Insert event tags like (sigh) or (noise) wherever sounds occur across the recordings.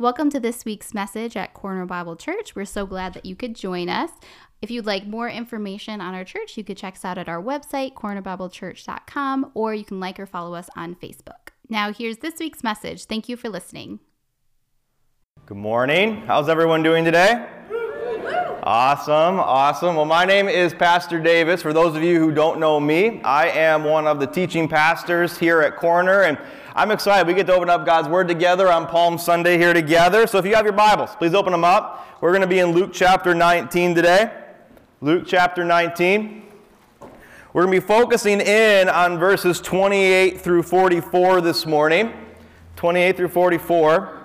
Welcome to this week's message at Corner Bible Church. We're so glad that you could join us. If you'd like more information on our church, you could check us out at our website, cornerbiblechurch.com, or you can like or follow us on Facebook. Now, here's this week's message. Thank you for listening. Good morning. How's everyone doing today? Awesome, awesome. Well, my name is Pastor Davis. For those of you who don't know me, I am one of the teaching pastors here at Corner, and I'm excited. We get to open up God's Word together on Palm Sunday here together. So if you have your Bibles, please open them up. We're going to be in Luke chapter 19 today. Luke chapter 19. We're going to be focusing in on verses 28 through 44 this morning. 28 through 44.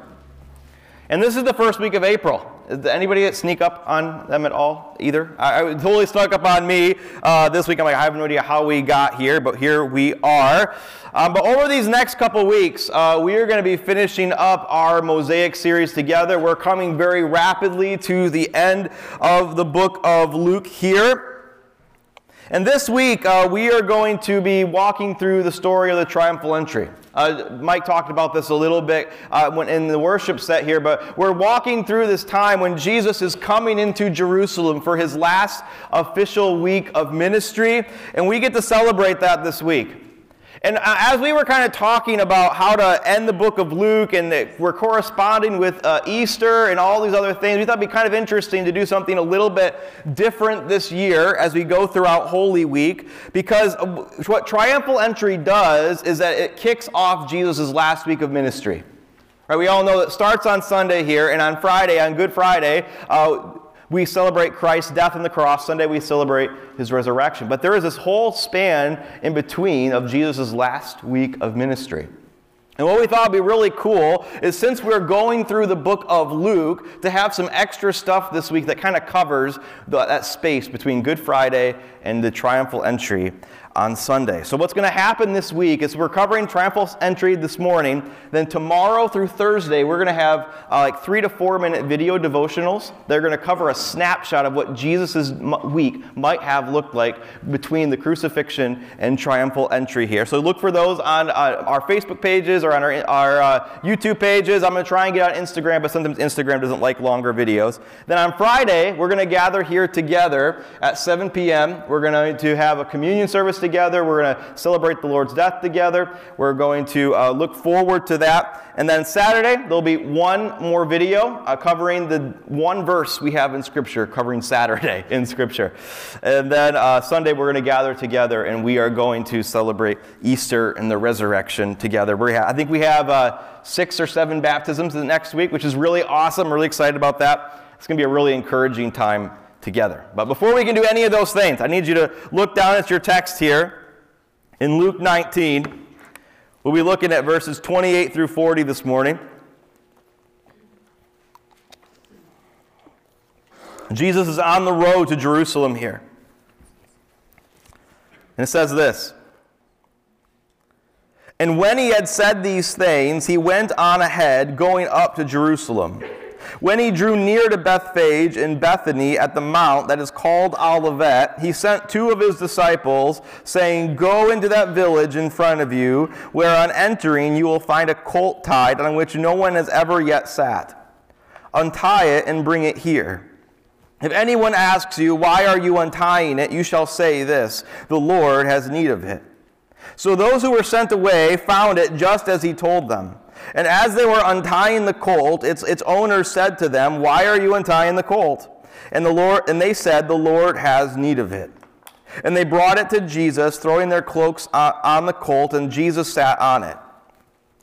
And this is the first week of April. Did anybody sneak up on them at all either? I, I totally snuck up on me uh, this week. I'm like, I have no idea how we got here, but here we are. Um, but over these next couple weeks, uh, we are going to be finishing up our Mosaic series together. We're coming very rapidly to the end of the book of Luke here. And this week, uh, we are going to be walking through the story of the triumphal entry. Uh, Mike talked about this a little bit uh, when, in the worship set here, but we're walking through this time when Jesus is coming into Jerusalem for his last official week of ministry, and we get to celebrate that this week. And uh, as we were kind of talking about how to end the book of Luke, and we're corresponding with uh, Easter and all these other things, we thought it'd be kind of interesting to do something a little bit different this year as we go throughout Holy Week. Because what Triumphal Entry does is that it kicks off Jesus' last week of ministry. Right, we all know that starts on Sunday here, and on Friday, on Good Friday, uh, we celebrate Christ's death on the cross. Sunday, we celebrate his resurrection. But there is this whole span in between of Jesus' last week of ministry. And what we thought would be really cool is since we're going through the book of Luke, to have some extra stuff this week that kind of covers the, that space between Good Friday and the triumphal entry on Sunday. So, what's going to happen this week is we're covering triumphal entry this morning. Then, tomorrow through Thursday, we're going to have uh, like three to four minute video devotionals. They're going to cover a snapshot of what Jesus' week might have looked like between the crucifixion and triumphal entry here. So, look for those on uh, our Facebook pages or on our, our uh, YouTube pages. I'm going to try and get on Instagram, but sometimes Instagram doesn't like longer videos. Then, on Friday, we're going to gather here together at 7 p.m. We're going to have a communion service together. We're going to celebrate the Lord's death together. We're going to uh, look forward to that. And then Saturday, there'll be one more video uh, covering the one verse we have in Scripture, covering Saturday (laughs) in Scripture. And then uh, Sunday, we're going to gather together and we are going to celebrate Easter and the resurrection together. we ha- I think we have uh, six or seven baptisms the next week, which is really awesome. Really excited about that. It's going to be a really encouraging time together. But before we can do any of those things, I need you to look down at your text here in Luke 19. We'll be looking at verses 28 through 40 this morning. Jesus is on the road to Jerusalem here. And it says this And when he had said these things, he went on ahead, going up to Jerusalem. When he drew near to Bethphage in Bethany at the mount that is called Olivet, he sent two of his disciples, saying, Go into that village in front of you, where on entering you will find a colt tied on which no one has ever yet sat. Untie it and bring it here. If anyone asks you, Why are you untying it? you shall say this The Lord has need of it. So those who were sent away found it just as he told them. And as they were untying the colt, its, its owner said to them, Why are you untying the colt? And, the Lord, and they said, The Lord has need of it. And they brought it to Jesus, throwing their cloaks on the colt, and Jesus sat on it.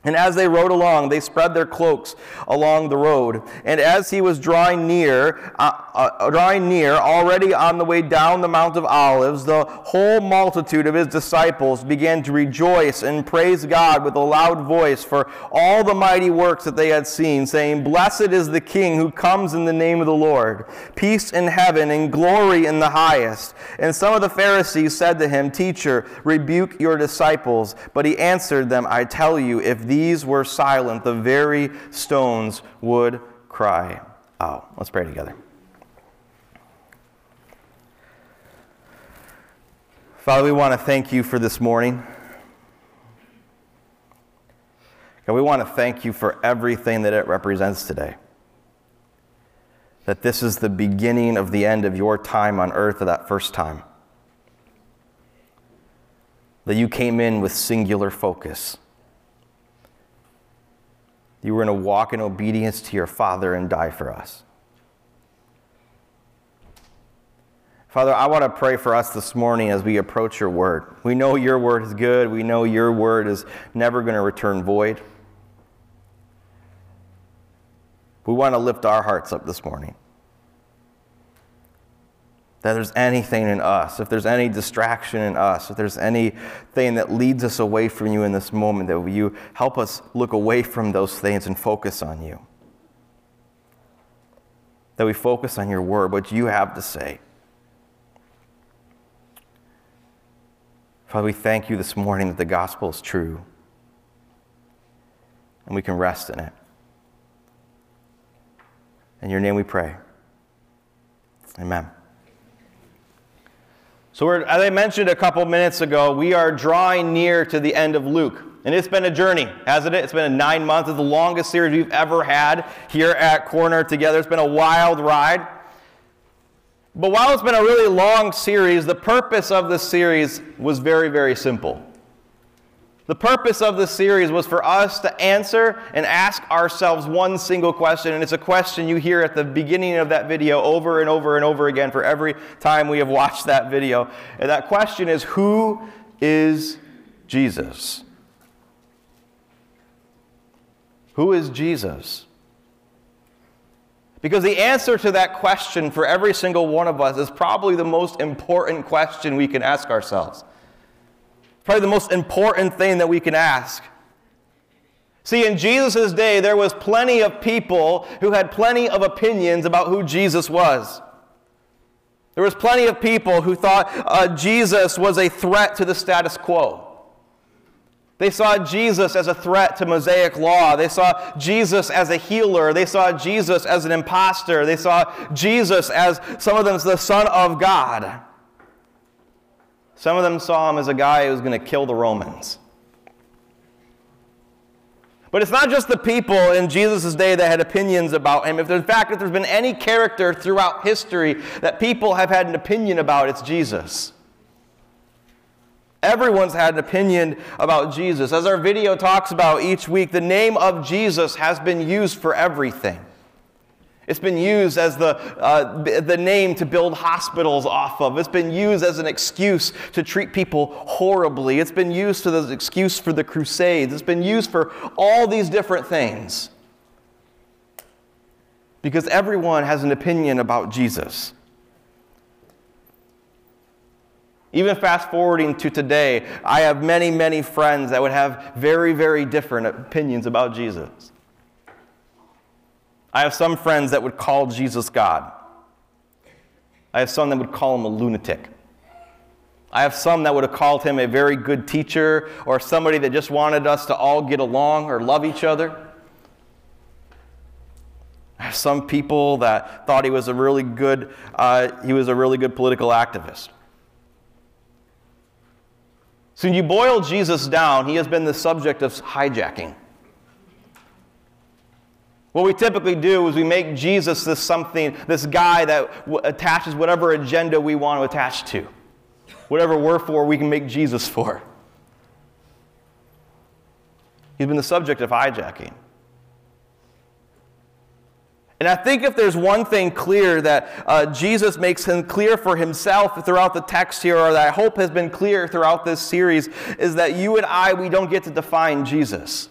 And as they rode along, they spread their cloaks along the road. And as he was drawing near, uh, uh, drawing near, already on the way down the Mount of Olives, the whole multitude of his disciples began to rejoice and praise God with a loud voice for all the mighty works that they had seen, saying, Blessed is the King who comes in the name of the Lord. Peace in heaven and glory in the highest. And some of the Pharisees said to him, Teacher, rebuke your disciples. But he answered them, I tell you, if these were silent, the very stones would cry out. Let's pray together. Father, we want to thank you for this morning. God, we want to thank you for everything that it represents today. That this is the beginning of the end of your time on earth at that first time. That you came in with singular focus. You were going to walk in obedience to your Father and die for us. Father, I want to pray for us this morning as we approach your word. We know your word is good. We know your word is never going to return void. We want to lift our hearts up this morning. That there's anything in us, if there's any distraction in us, if there's anything that leads us away from you in this moment, that you help us look away from those things and focus on you. That we focus on your word, what you have to say. Father, we thank you this morning that the gospel is true and we can rest in it. In your name we pray. Amen. So, as I mentioned a couple minutes ago, we are drawing near to the end of Luke. And it's been a journey, hasn't it? It's been a nine months. It's the longest series we've ever had here at Corner together. It's been a wild ride. But while it's been a really long series, the purpose of this series was very, very simple. The purpose of this series was for us to answer and ask ourselves one single question, and it's a question you hear at the beginning of that video over and over and over again for every time we have watched that video. And that question is Who is Jesus? Who is Jesus? Because the answer to that question for every single one of us is probably the most important question we can ask ourselves. Probably the most important thing that we can ask. See, in Jesus' day, there was plenty of people who had plenty of opinions about who Jesus was. There was plenty of people who thought uh, Jesus was a threat to the status quo. They saw Jesus as a threat to Mosaic law. They saw Jesus as a healer. They saw Jesus as an impostor. They saw Jesus as, some of them, as the Son of God. Some of them saw him as a guy who was going to kill the Romans. But it's not just the people in Jesus' day that had opinions about him. If in fact, if there's been any character throughout history that people have had an opinion about, it's Jesus. Everyone's had an opinion about Jesus. As our video talks about each week, the name of Jesus has been used for everything. It's been used as the, uh, the name to build hospitals off of. It's been used as an excuse to treat people horribly. It's been used as an excuse for the Crusades. It's been used for all these different things. Because everyone has an opinion about Jesus. Even fast forwarding to today, I have many, many friends that would have very, very different opinions about Jesus. I have some friends that would call Jesus God. I have some that would call him a lunatic. I have some that would have called him a very good teacher or somebody that just wanted us to all get along or love each other. I have some people that thought he was a really good, uh, he was a really good political activist. So when you boil Jesus down, he has been the subject of hijacking. What we typically do is we make Jesus this something, this guy that w- attaches whatever agenda we want to attach to. Whatever we're for, we can make Jesus for. He's been the subject of hijacking. And I think if there's one thing clear that uh, Jesus makes him clear for himself throughout the text here, or that I hope has been clear throughout this series, is that you and I, we don't get to define Jesus.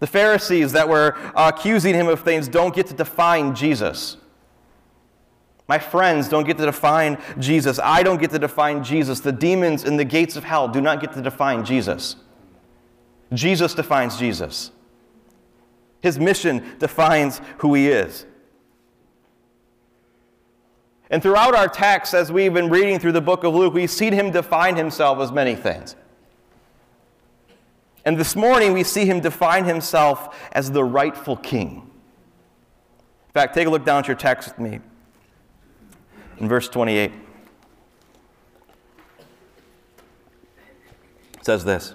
The Pharisees that were uh, accusing him of things don't get to define Jesus. My friends don't get to define Jesus. I don't get to define Jesus. The demons in the gates of hell do not get to define Jesus. Jesus defines Jesus. His mission defines who he is. And throughout our text, as we've been reading through the book of Luke, we've seen him define himself as many things. And this morning, we see him define himself as the rightful king. In fact, take a look down at your text with me in verse 28. It says this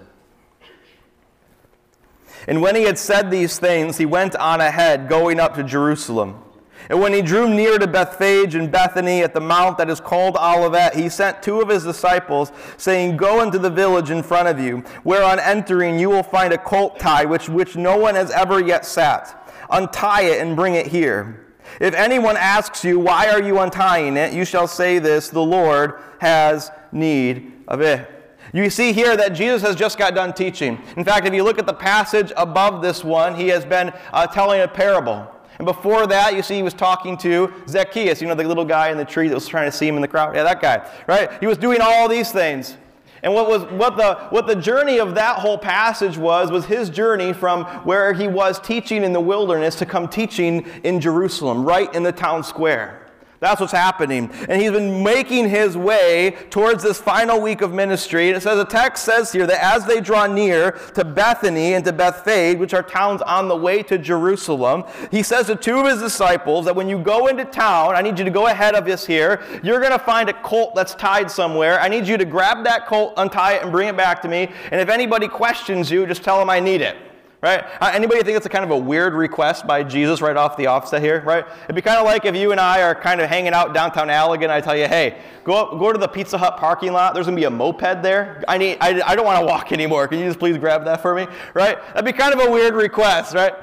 And when he had said these things, he went on ahead, going up to Jerusalem. And when he drew near to Bethphage and Bethany at the mount that is called Olivet, he sent two of his disciples, saying, Go into the village in front of you, where on entering you will find a colt tied, which, which no one has ever yet sat. Untie it and bring it here. If anyone asks you, Why are you untying it? you shall say this The Lord has need of it. You see here that Jesus has just got done teaching. In fact, if you look at the passage above this one, he has been uh, telling a parable. And before that, you see he was talking to Zacchaeus, you know, the little guy in the tree that was trying to see him in the crowd. Yeah, that guy, right? He was doing all these things. And what, was, what, the, what the journey of that whole passage was, was his journey from where he was teaching in the wilderness to come teaching in Jerusalem, right in the town square. That's what's happening. And he's been making his way towards this final week of ministry. And it says, the text says here that as they draw near to Bethany and to Bethphage, which are towns on the way to Jerusalem, he says to two of his disciples that when you go into town, I need you to go ahead of us here. You're going to find a colt that's tied somewhere. I need you to grab that colt, untie it, and bring it back to me. And if anybody questions you, just tell them I need it right? Uh, anybody think it's a kind of a weird request by Jesus right off the offset here, right? It'd be kind of like if you and I are kind of hanging out downtown Allegan, I tell you, hey, go up, go to the Pizza Hut parking lot. There's gonna be a moped there. I need, I, I don't want to walk anymore. Can you just please grab that for me, right? That'd be kind of a weird request, right?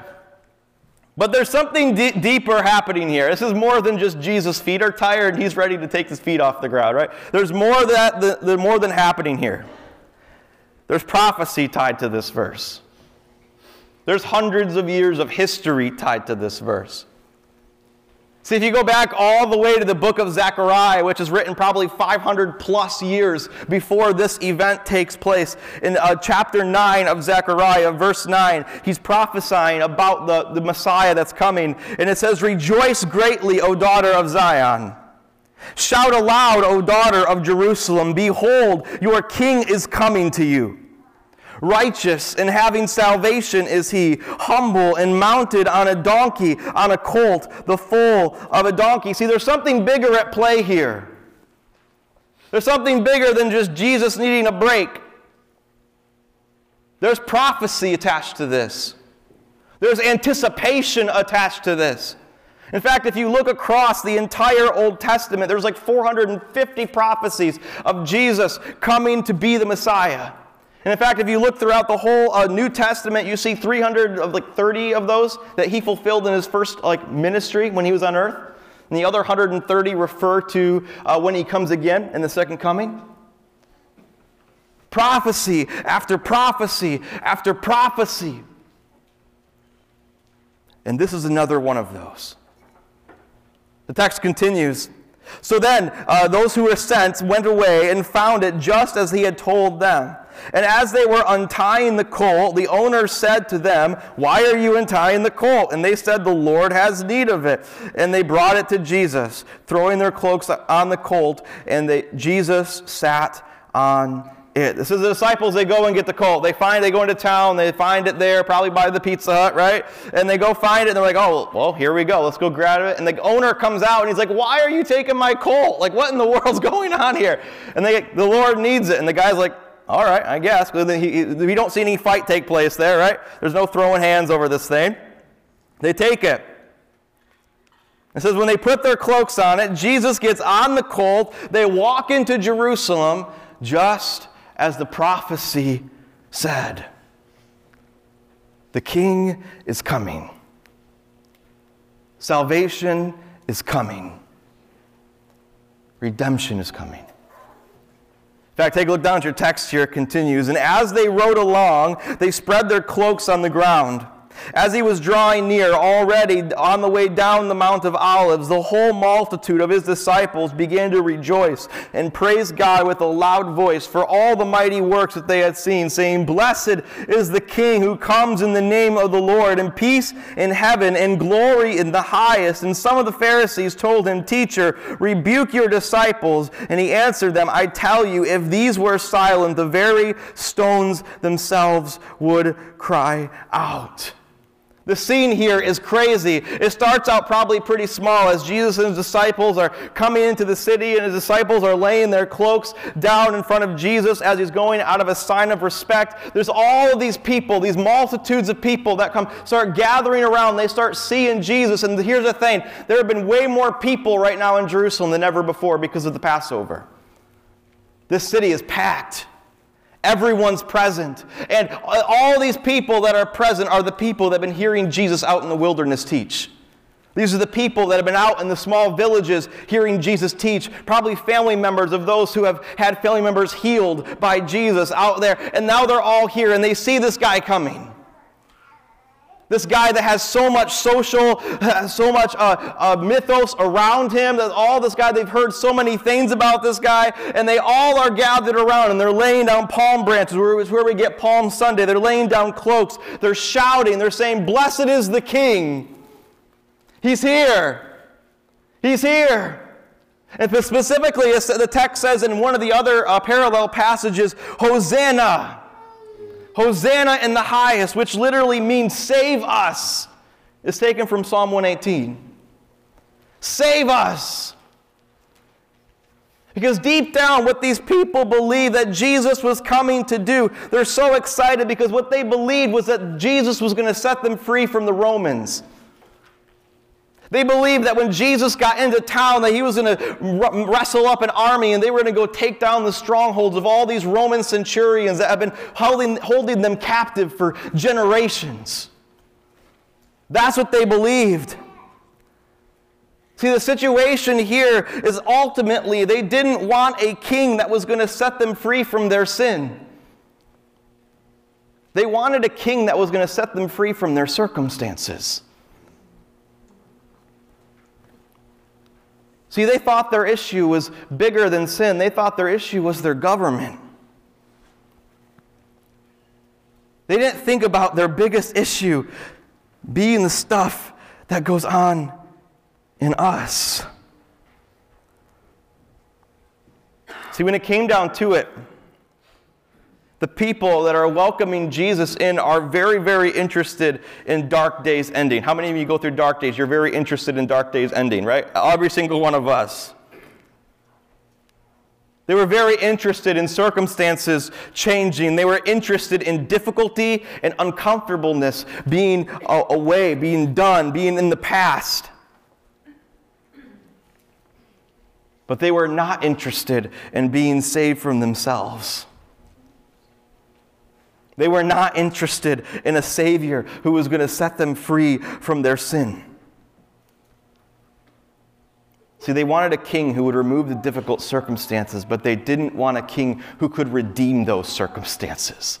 But there's something d- deeper happening here. This is more than just Jesus' feet are tired and he's ready to take his feet off the ground, right? There's more that the, the more than happening here. There's prophecy tied to this verse. There's hundreds of years of history tied to this verse. See, if you go back all the way to the book of Zechariah, which is written probably 500 plus years before this event takes place, in uh, chapter 9 of Zechariah, verse 9, he's prophesying about the, the Messiah that's coming. And it says, Rejoice greatly, O daughter of Zion. Shout aloud, O daughter of Jerusalem. Behold, your king is coming to you. Righteous and having salvation is he, humble and mounted on a donkey, on a colt, the foal of a donkey. See, there's something bigger at play here. There's something bigger than just Jesus needing a break. There's prophecy attached to this, there's anticipation attached to this. In fact, if you look across the entire Old Testament, there's like 450 prophecies of Jesus coming to be the Messiah. And in fact, if you look throughout the whole uh, New Testament, you see 300 of like 30 of those that he fulfilled in his first like ministry when he was on earth. And the other 130 refer to uh, when he comes again in the second coming. Prophecy after prophecy after prophecy. And this is another one of those. The text continues. So then, uh, those who were sent went away and found it just as he had told them. And as they were untying the colt, the owner said to them, Why are you untying the colt? And they said, The Lord has need of it. And they brought it to Jesus, throwing their cloaks on the colt, and they, Jesus sat on it. This is the disciples, they go and get the colt. They find, they go into town, they find it there, probably by the Pizza Hut, right? And they go find it, and they're like, oh, well, here we go. Let's go grab it. And the owner comes out, and he's like, why are you taking my colt? Like, what in the world's (laughs) going on here? And they, the Lord needs it. And the guy's like, all right, I guess. We don't see any fight take place there, right? There's no throwing hands over this thing. They take it. It says, when they put their cloaks on it, Jesus gets on the colt. They walk into Jerusalem just as the prophecy said. The king is coming. Salvation is coming. Redemption is coming. In fact, take a look down at your text here. It continues. And as they rode along, they spread their cloaks on the ground. As he was drawing near, already on the way down the Mount of Olives, the whole multitude of his disciples began to rejoice and praise God with a loud voice for all the mighty works that they had seen, saying, Blessed is the King who comes in the name of the Lord, and peace in heaven and glory in the highest. And some of the Pharisees told him, Teacher, rebuke your disciples. And he answered them, I tell you, if these were silent, the very stones themselves would cry out. The scene here is crazy. It starts out probably pretty small as Jesus and his disciples are coming into the city, and his disciples are laying their cloaks down in front of Jesus as he's going out of a sign of respect. There's all of these people, these multitudes of people that come, start gathering around. They start seeing Jesus. And here's the thing there have been way more people right now in Jerusalem than ever before because of the Passover. This city is packed. Everyone's present. And all these people that are present are the people that have been hearing Jesus out in the wilderness teach. These are the people that have been out in the small villages hearing Jesus teach, probably family members of those who have had family members healed by Jesus out there. And now they're all here and they see this guy coming. This guy that has so much social, (laughs) so much uh, uh, mythos around him, that all this guy, they've heard so many things about this guy, and they all are gathered around and they're laying down palm branches, where, where we get Palm Sunday. They're laying down cloaks, they're shouting, they're saying, Blessed is the King. He's here. He's here. And specifically, the text says in one of the other uh, parallel passages, Hosanna. Hosanna in the highest, which literally means save us, is taken from Psalm 118. Save us. Because deep down, what these people believe that Jesus was coming to do, they're so excited because what they believed was that Jesus was going to set them free from the Romans. They believed that when Jesus got into town that he was going to wrestle up an army and they were going to go take down the strongholds of all these Roman centurions that have been holding, holding them captive for generations. That's what they believed. See, the situation here is ultimately they didn't want a king that was going to set them free from their sin. They wanted a king that was going to set them free from their circumstances. See, they thought their issue was bigger than sin, they thought their issue was their government. They didn't think about their biggest issue being the stuff that goes on in us. See, when it came down to it, the people that are welcoming Jesus in are very, very interested in dark days ending. How many of you go through dark days? You're very interested in dark days ending, right? Every single one of us. They were very interested in circumstances changing. They were interested in difficulty and uncomfortableness being away, being done, being in the past. But they were not interested in being saved from themselves. They were not interested in a Savior who was going to set them free from their sin. See, they wanted a king who would remove the difficult circumstances, but they didn't want a king who could redeem those circumstances.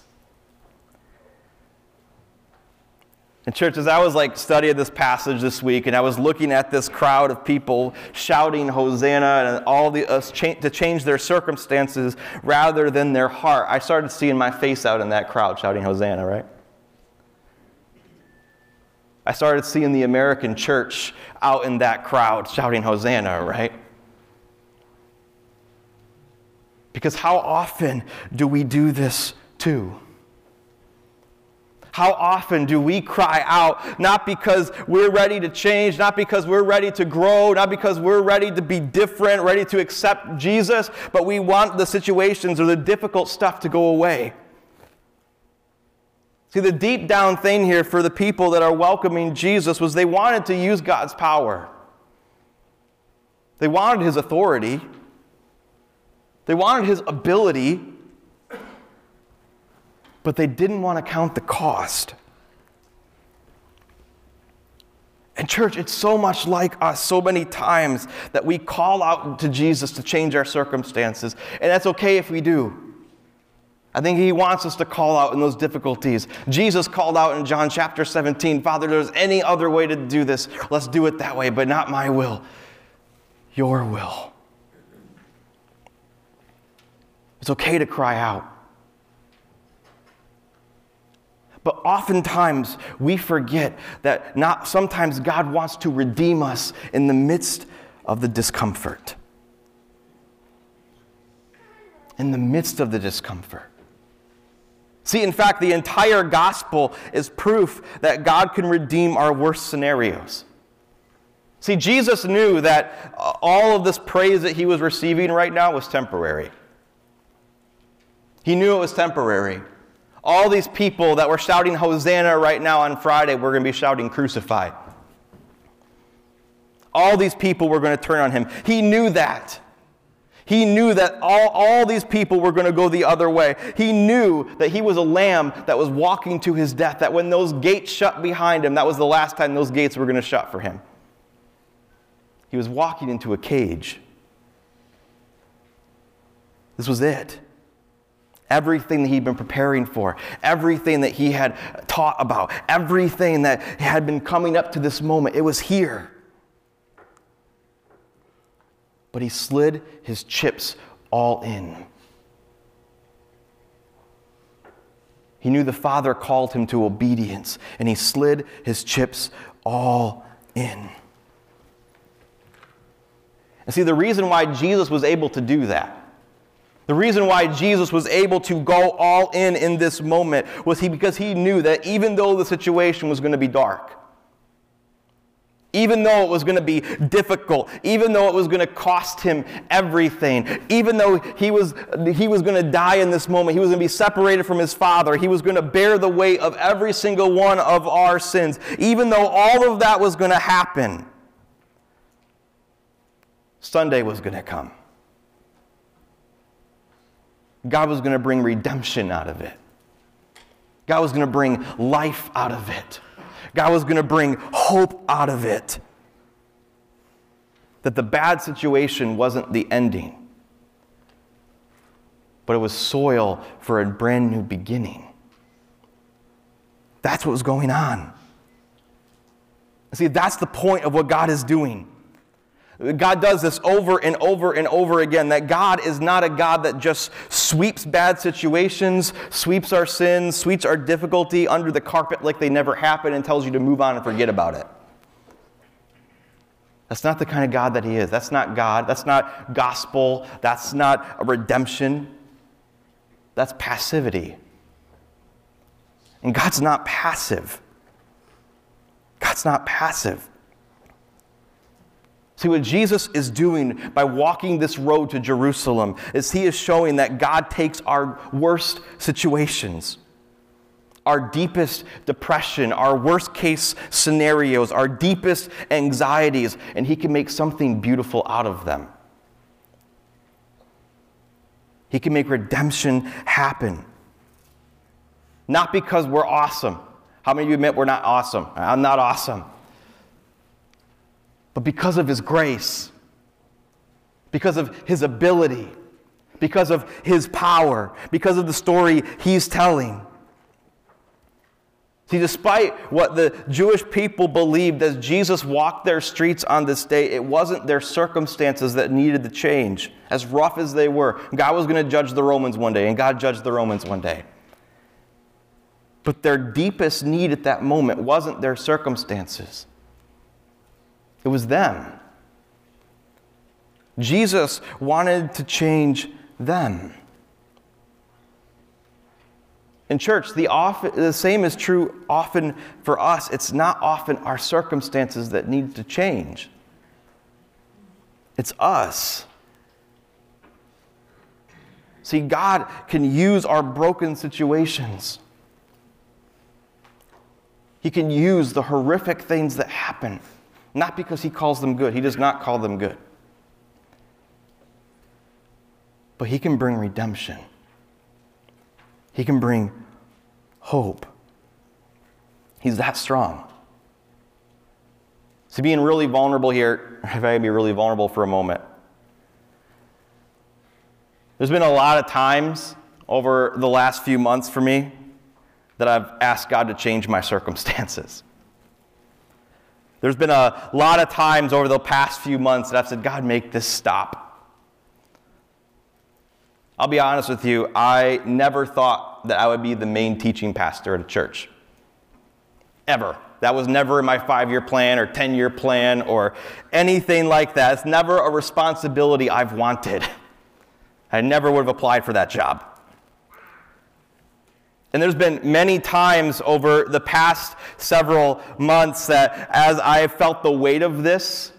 And church, as I was like studying this passage this week, and I was looking at this crowd of people shouting Hosanna and all the cha- to change their circumstances rather than their heart, I started seeing my face out in that crowd shouting Hosanna, right? I started seeing the American church out in that crowd shouting Hosanna, right? Because how often do we do this too? How often do we cry out, not because we're ready to change, not because we're ready to grow, not because we're ready to be different, ready to accept Jesus, but we want the situations or the difficult stuff to go away? See, the deep down thing here for the people that are welcoming Jesus was they wanted to use God's power. They wanted his authority. They wanted his ability but they didn't want to count the cost. And, church, it's so much like us so many times that we call out to Jesus to change our circumstances. And that's okay if we do. I think he wants us to call out in those difficulties. Jesus called out in John chapter 17 Father, there's any other way to do this. Let's do it that way, but not my will, your will. It's okay to cry out. But oftentimes we forget that not sometimes God wants to redeem us in the midst of the discomfort. In the midst of the discomfort. See, in fact, the entire gospel is proof that God can redeem our worst scenarios. See, Jesus knew that uh, all of this praise that he was receiving right now was temporary. He knew it was temporary. All these people that were shouting Hosanna right now on Friday were going to be shouting crucified. All these people were going to turn on him. He knew that. He knew that all, all these people were going to go the other way. He knew that he was a lamb that was walking to his death, that when those gates shut behind him, that was the last time those gates were going to shut for him. He was walking into a cage. This was it. Everything that he'd been preparing for, everything that he had taught about, everything that had been coming up to this moment, it was here. But he slid his chips all in. He knew the Father called him to obedience, and he slid his chips all in. And see, the reason why Jesus was able to do that, the reason why Jesus was able to go all in in this moment was he, because he knew that even though the situation was going to be dark, even though it was going to be difficult, even though it was going to cost him everything, even though he was, he was going to die in this moment, he was going to be separated from his father, he was going to bear the weight of every single one of our sins, even though all of that was going to happen, Sunday was going to come. God was going to bring redemption out of it. God was going to bring life out of it. God was going to bring hope out of it. That the bad situation wasn't the ending, but it was soil for a brand new beginning. That's what was going on. See, that's the point of what God is doing. God does this over and over and over again. That God is not a God that just sweeps bad situations, sweeps our sins, sweeps our difficulty under the carpet like they never happened and tells you to move on and forget about it. That's not the kind of God that He is. That's not God. That's not gospel. That's not a redemption. That's passivity. And God's not passive. God's not passive. See, what Jesus is doing by walking this road to Jerusalem is he is showing that God takes our worst situations, our deepest depression, our worst case scenarios, our deepest anxieties, and he can make something beautiful out of them. He can make redemption happen. Not because we're awesome. How many of you admit we're not awesome? I'm not awesome but because of His grace, because of His ability, because of His power, because of the story He's telling. See, despite what the Jewish people believed as Jesus walked their streets on this day, it wasn't their circumstances that needed to change. As rough as they were, God was going to judge the Romans one day, and God judged the Romans one day. But their deepest need at that moment wasn't their circumstances. It was them. Jesus wanted to change them. In church, the, the same is true often for us. It's not often our circumstances that need to change, it's us. See, God can use our broken situations. He can use the horrific things that happen not because he calls them good, he does not call them good. But he can bring redemption, he can bring hope. He's that strong. So, being really vulnerable here, (laughs) if I can be really vulnerable for a moment, there's been a lot of times over the last few months for me that I've asked God to change my (laughs) circumstances. There's been a lot of times over the past few months that I've said, God, make this stop. I'll be honest with you, I never thought that I would be the main teaching pastor at a church. Ever. That was never in my five year plan or 10 year plan or anything like that. It's never a responsibility I've wanted. I never would have applied for that job. And there's been many times over the past several months that as I felt the weight of this,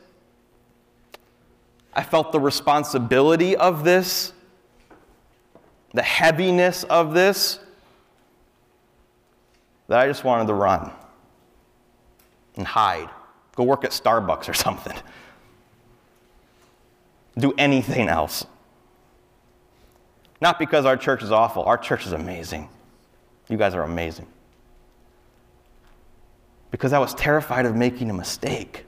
I felt the responsibility of this, the heaviness of this, that I just wanted to run and hide, go work at Starbucks or something, do anything else. Not because our church is awful, our church is amazing. You guys are amazing. Because I was terrified of making a mistake.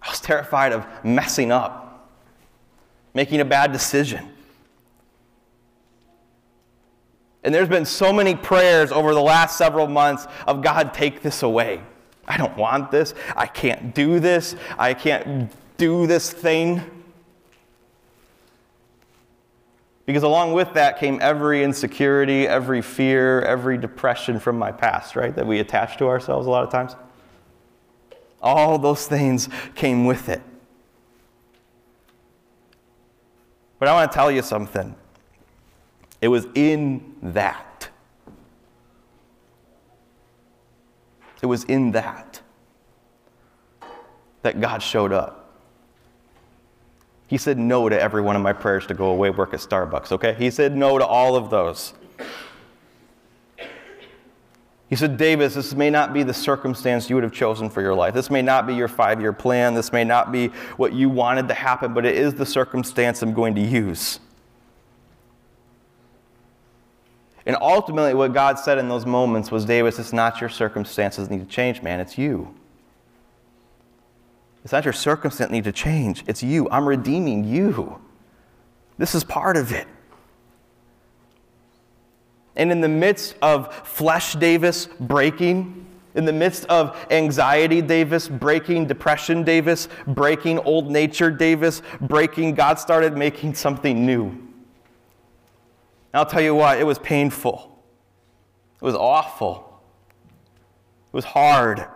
I was terrified of messing up, making a bad decision. And there's been so many prayers over the last several months of God, take this away. I don't want this. I can't do this. I can't do this thing. Because along with that came every insecurity, every fear, every depression from my past, right? That we attach to ourselves a lot of times. All those things came with it. But I want to tell you something. It was in that. It was in that that God showed up. He said no to every one of my prayers to go away work at Starbucks, okay? He said no to all of those. He said, Davis, this may not be the circumstance you would have chosen for your life. This may not be your five year plan. This may not be what you wanted to happen, but it is the circumstance I'm going to use. And ultimately, what God said in those moments was, Davis, it's not your circumstances need to change, man. It's you. It's not your circumstance that need to change. It's you. I'm redeeming you. This is part of it. And in the midst of flesh Davis breaking, in the midst of anxiety Davis breaking, depression Davis breaking, old nature Davis breaking, God started making something new. And I'll tell you what, it was painful. It was awful. It was hard.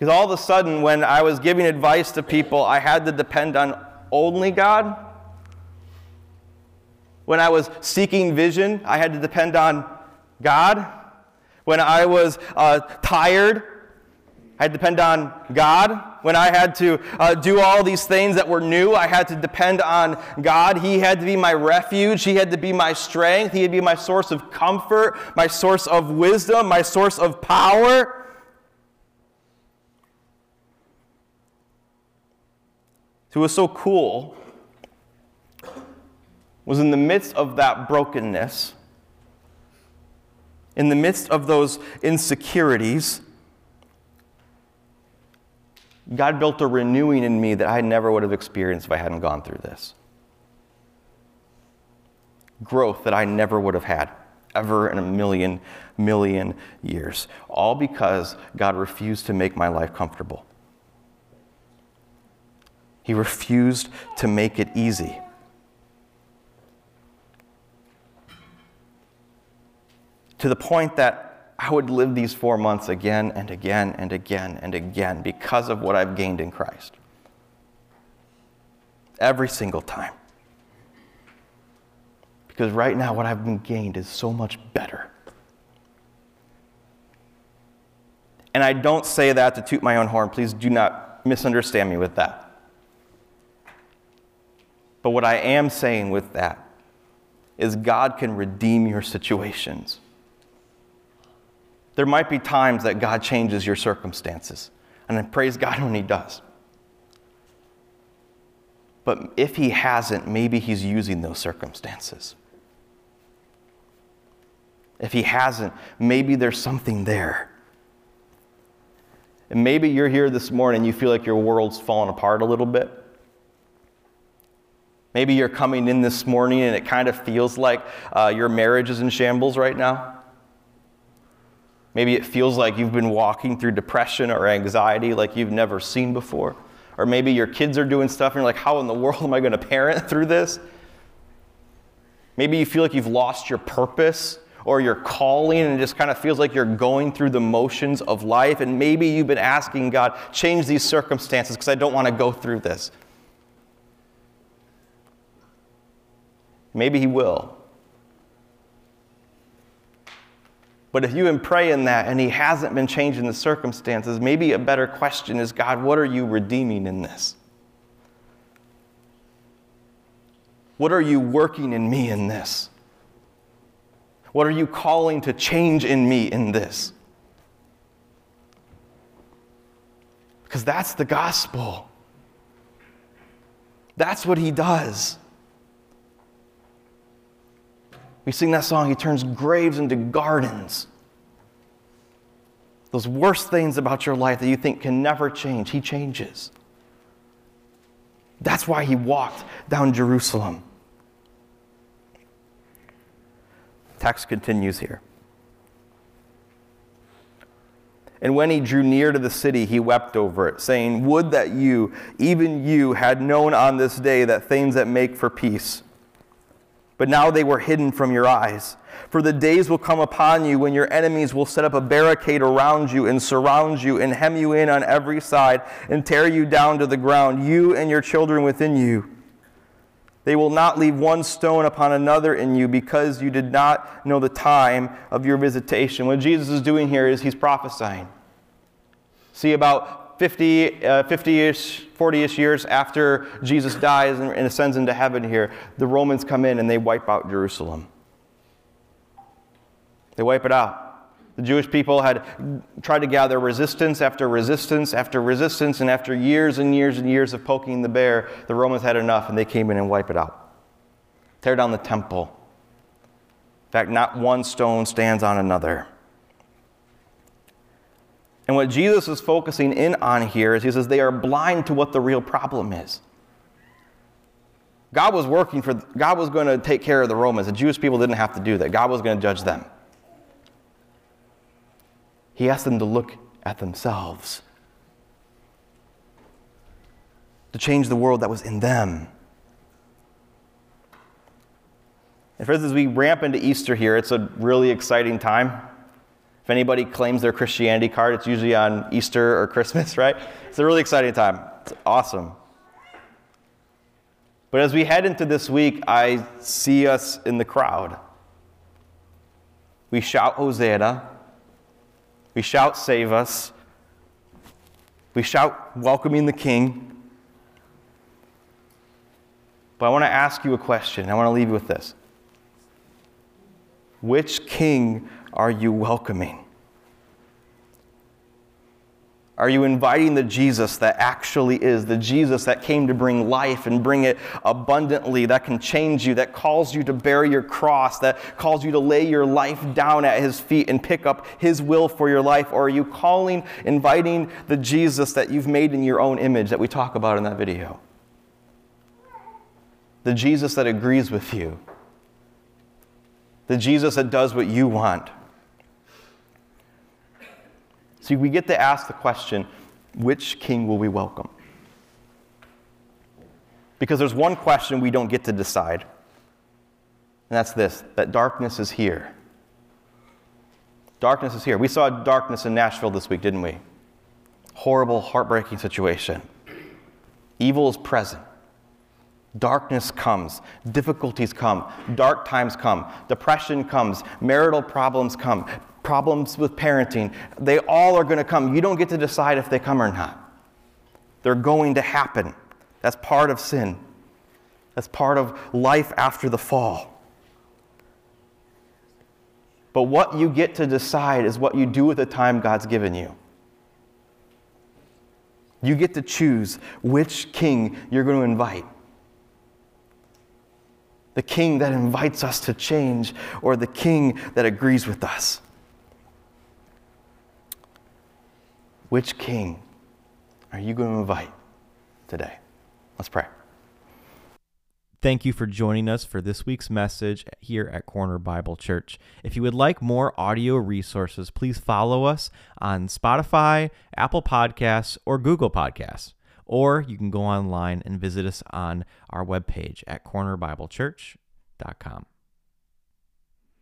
Because all of a sudden, when I was giving advice to people, I had to depend on only God. When I was seeking vision, I had to depend on God. When I was uh, tired, I had to depend on God. When I had to uh, do all these things that were new, I had to depend on God. He had to be my refuge. He had to be my strength. He had to be my source of comfort, my source of wisdom, my source of power. So was so cool was in the midst of that brokenness, in the midst of those insecurities, God built a renewing in me that I never would have experienced if I hadn't gone through this. Growth that I never would have had ever in a million, million years. All because God refused to make my life comfortable. He refused to make it easy. To the point that I would live these four months again and again and again and again because of what I've gained in Christ. Every single time. Because right now, what I've been gained is so much better. And I don't say that to toot my own horn. Please do not misunderstand me with that. But what I am saying with that is God can redeem your situations. There might be times that God changes your circumstances, and I praise God when He does. But if He hasn't, maybe He's using those circumstances. If He hasn't, maybe there's something there. And maybe you're here this morning, and you feel like your world's fallen apart a little bit. Maybe you're coming in this morning and it kind of feels like uh, your marriage is in shambles right now. Maybe it feels like you've been walking through depression or anxiety like you've never seen before. Or maybe your kids are doing stuff and you're like, how in the world am I going to parent through this? Maybe you feel like you've lost your purpose or your calling and it just kind of feels like you're going through the motions of life. And maybe you've been asking God, change these circumstances because I don't want to go through this. Maybe He will. But if you've been praying that and He hasn't been changing the circumstances, maybe a better question is God, what are you redeeming in this? What are you working in me in this? What are you calling to change in me in this? Because that's the gospel. That's what he does. We sing that song, He turns graves into gardens. Those worst things about your life that you think can never change, He changes. That's why He walked down Jerusalem. Text continues here. And when he drew near to the city, he wept over it, saying, Would that you, even you, had known on this day that things that make for peace but now they were hidden from your eyes. For the days will come upon you when your enemies will set up a barricade around you and surround you and hem you in on every side and tear you down to the ground, you and your children within you. They will not leave one stone upon another in you because you did not know the time of your visitation. What Jesus is doing here is he's prophesying. See, about 50, uh, 50-ish, 40-ish years after Jesus dies and, and ascends into heaven here, the Romans come in and they wipe out Jerusalem. They wipe it out. The Jewish people had tried to gather resistance after resistance after resistance, and after years and years and years of poking the bear, the Romans had enough and they came in and wipe it out. Tear down the temple. In fact, not one stone stands on another. And what Jesus is focusing in on here is he says they are blind to what the real problem is. God was working for, God was going to take care of the Romans. The Jewish people didn't have to do that. God was going to judge them. He asked them to look at themselves, to change the world that was in them. And friends, as we ramp into Easter here, it's a really exciting time. If anybody claims their Christianity card, it's usually on Easter or Christmas, right? It's a really exciting time. It's awesome. But as we head into this week, I see us in the crowd. We shout Hosanna. We shout Save Us. We shout Welcoming the King. But I want to ask you a question. I want to leave you with this. Which king are you welcoming? Are you inviting the Jesus that actually is, the Jesus that came to bring life and bring it abundantly, that can change you, that calls you to bear your cross, that calls you to lay your life down at his feet and pick up his will for your life? Or are you calling, inviting the Jesus that you've made in your own image that we talk about in that video? The Jesus that agrees with you, the Jesus that does what you want. See, we get to ask the question which king will we welcome? Because there's one question we don't get to decide, and that's this that darkness is here. Darkness is here. We saw darkness in Nashville this week, didn't we? Horrible, heartbreaking situation. Evil is present. Darkness comes, difficulties come, dark times come, depression comes, marital problems come, problems with parenting, they all are going to come. You don't get to decide if they come or not. They're going to happen. That's part of sin. That's part of life after the fall. But what you get to decide is what you do with the time God's given you. You get to choose which king you're going to invite the king that invites us to change or the king that agrees with us. Which king are you going to invite today? Let's pray. Thank you for joining us for this week's message here at Corner Bible Church. If you would like more audio resources, please follow us on Spotify, Apple Podcasts, or Google Podcasts. Or you can go online and visit us on our webpage at cornerbiblechurch.com.